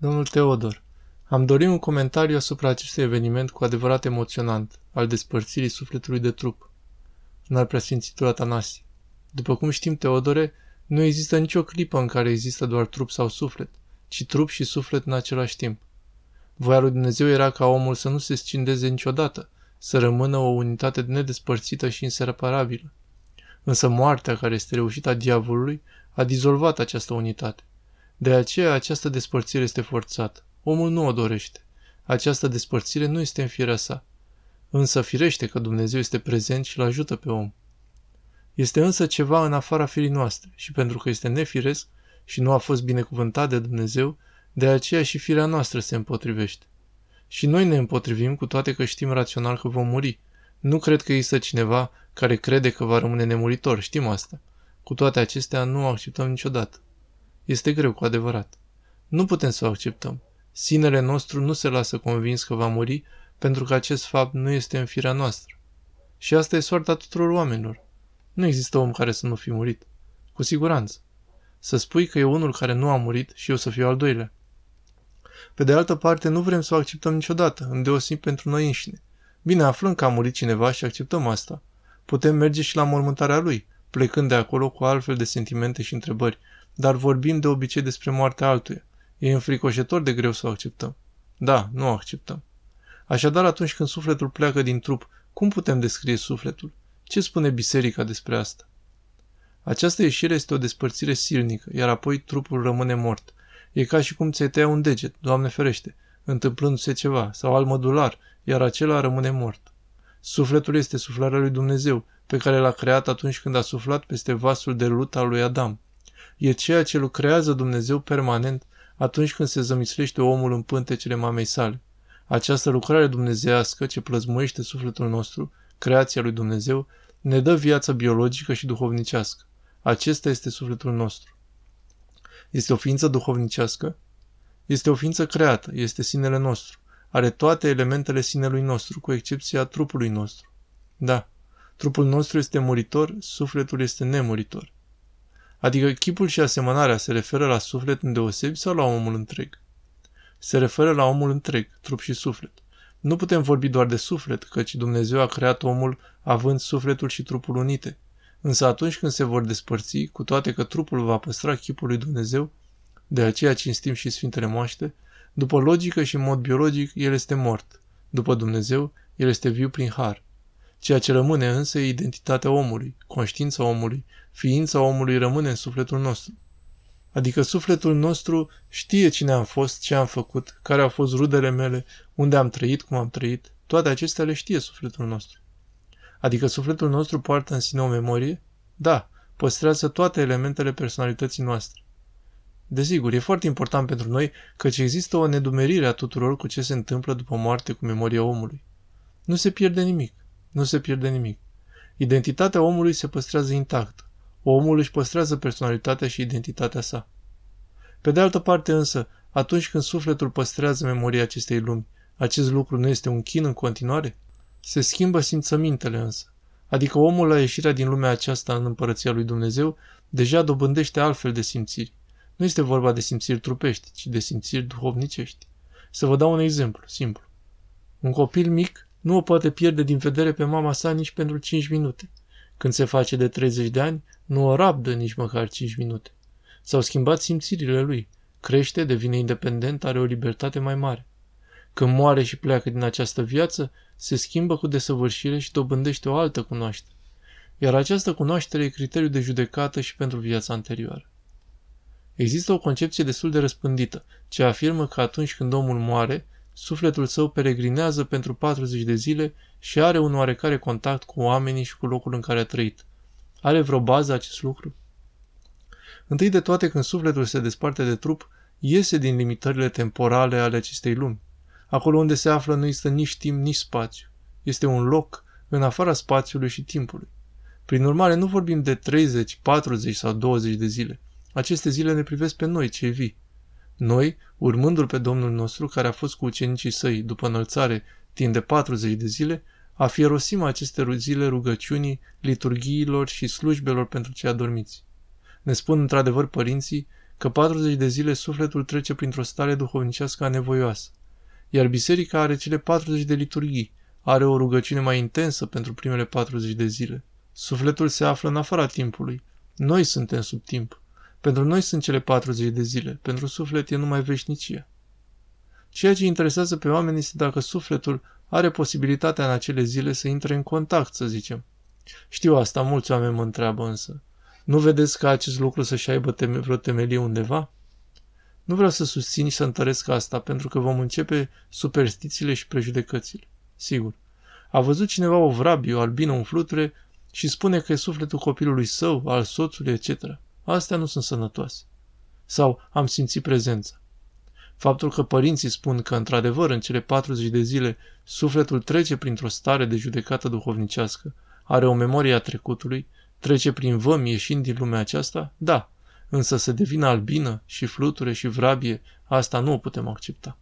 Domnul Teodor, am dorit un comentariu asupra acestui eveniment cu adevărat emoționant, al despărțirii sufletului de trup. N-ar preasfințitul Atanasie. După cum știm, Teodore, nu există nicio clipă în care există doar trup sau suflet, ci trup și suflet în același timp. Voia lui Dumnezeu era ca omul să nu se scindeze niciodată, să rămână o unitate nedespărțită și inseparabilă. Însă moartea, care este reușita diavolului, a dizolvat această unitate. De aceea această despărțire este forțată. Omul nu o dorește. Această despărțire nu este în firea sa. Însă firește că Dumnezeu este prezent și îl ajută pe om. Este însă ceva în afara firii noastre și pentru că este nefiresc și nu a fost binecuvântat de Dumnezeu, de aceea și firea noastră se împotrivește. Și noi ne împotrivim cu toate că știm rațional că vom muri. Nu cred că există cineva care crede că va rămâne nemuritor, știm asta. Cu toate acestea nu o acceptăm niciodată. Este greu cu adevărat. Nu putem să o acceptăm. Sinele nostru nu se lasă convins că va muri pentru că acest fapt nu este în firea noastră. Și asta e soarta tuturor oamenilor. Nu există om care să nu fi murit. Cu siguranță. Să spui că e unul care nu a murit și eu să fiu al doilea. Pe de altă parte, nu vrem să o acceptăm niciodată, îndeoseb pentru noi înșine. Bine, aflăm că a murit cineva și acceptăm asta. Putem merge și la mormântarea lui, plecând de acolo cu altfel de sentimente și întrebări, dar vorbim de obicei despre moartea altuia. E înfricoșător de greu să o acceptăm. Da, nu o acceptăm. Așadar, atunci când sufletul pleacă din trup, cum putem descrie sufletul? Ce spune biserica despre asta? Această ieșire este o despărțire silnică, iar apoi trupul rămâne mort. E ca și cum ți-ai tăia un deget, Doamne ferește, întâmplându-se ceva, sau al mădular, iar acela rămâne mort. Sufletul este suflarea lui Dumnezeu, pe care l-a creat atunci când a suflat peste vasul de lut al lui Adam. E ceea ce lucrează Dumnezeu permanent atunci când se zămislește omul în pântecele mamei sale. Această lucrare dumnezească ce plăzmuiește sufletul nostru, creația lui Dumnezeu, ne dă viață biologică și duhovnicească. Acesta este sufletul nostru. Este o ființă duhovnicească? Este o ființă creată, este sinele nostru. Are toate elementele sinelui nostru, cu excepția trupului nostru. Da, trupul nostru este muritor, sufletul este nemuritor. Adică chipul și asemănarea se referă la suflet îndeosebi sau la omul întreg? Se referă la omul întreg, trup și suflet. Nu putem vorbi doar de suflet, căci Dumnezeu a creat omul având sufletul și trupul unite. Însă atunci când se vor despărți, cu toate că trupul va păstra chipul lui Dumnezeu, de aceea cinstim și Sfintele Moaște, după logică și în mod biologic, el este mort. După Dumnezeu, el este viu prin har. Ceea ce rămâne însă e identitatea omului, conștiința omului, ființa omului rămâne în sufletul nostru. Adică sufletul nostru știe cine am fost, ce am făcut, care au fost rudele mele, unde am trăit, cum am trăit. Toate acestea le știe sufletul nostru. Adică sufletul nostru poartă în sine o memorie? Da, păstrează toate elementele personalității noastre. Desigur, e foarte important pentru noi căci există o nedumerire a tuturor cu ce se întâmplă după moarte cu memoria omului. Nu se pierde nimic. Nu se pierde nimic. Identitatea omului se păstrează intactă. Omul își păstrează personalitatea și identitatea sa. Pe de altă parte însă, atunci când sufletul păstrează memoria acestei lumi, acest lucru nu este un chin în continuare? Se schimbă simțămintele însă. Adică omul la ieșirea din lumea aceasta în împărăția lui Dumnezeu deja dobândește altfel de simțiri. Nu este vorba de simțiri trupești, ci de simțiri duhovnicești. Să vă dau un exemplu, simplu. Un copil mic nu o poate pierde din vedere pe mama sa nici pentru 5 minute. Când se face de 30 de ani, nu o rabdă nici măcar 5 minute. S-au schimbat simțirile lui. Crește, devine independent, are o libertate mai mare. Când moare și pleacă din această viață, se schimbă cu desăvârșire și dobândește o altă cunoaștere. Iar această cunoaștere e criteriu de judecată și pentru viața anterioară. Există o concepție destul de răspândită, ce afirmă că atunci când omul moare, sufletul său peregrinează pentru 40 de zile și are un oarecare contact cu oamenii și cu locul în care a trăit. Are vreo bază acest lucru? Întâi de toate, când sufletul se desparte de trup, iese din limitările temporale ale acestei lumi. Acolo unde se află nu există nici timp, nici spațiu. Este un loc în afara spațiului și timpului. Prin urmare, nu vorbim de 30, 40 sau 20 de zile. Aceste zile ne privesc pe noi, cei vii. Noi, urmându-l pe Domnul nostru, care a fost cu ucenicii săi după înălțare timp de 40 de zile, afierosim aceste zile rugăciunii, liturghiilor și slujbelor pentru cei adormiți. Ne spun într-adevăr părinții că 40 de zile sufletul trece printr-o stare duhovnicească anevoioasă, iar biserica are cele 40 de liturghii, are o rugăciune mai intensă pentru primele 40 de zile. Sufletul se află în afara timpului. Noi suntem sub timp. Pentru noi sunt cele 40 de zile, pentru suflet e numai veșnicia. Ceea ce interesează pe oameni este dacă sufletul are posibilitatea în acele zile să intre în contact, să zicem. Știu asta, mulți oameni mă întreabă însă. Nu vedeți că acest lucru să-și aibă teme- vreo temelie undeva? Nu vreau să susțin și să întăresc asta, pentru că vom începe superstițiile și prejudecățile. Sigur. A văzut cineva o vrabie, o albină, un fluture și spune că e sufletul copilului său, al soțului, etc. Astea nu sunt sănătoase. Sau am simțit prezența. Faptul că părinții spun că, într-adevăr, în cele 40 de zile, sufletul trece printr-o stare de judecată duhovnicească, are o memorie a trecutului, trece prin văm ieșind din lumea aceasta, da, însă să devină albină și fluture și vrabie, asta nu o putem accepta.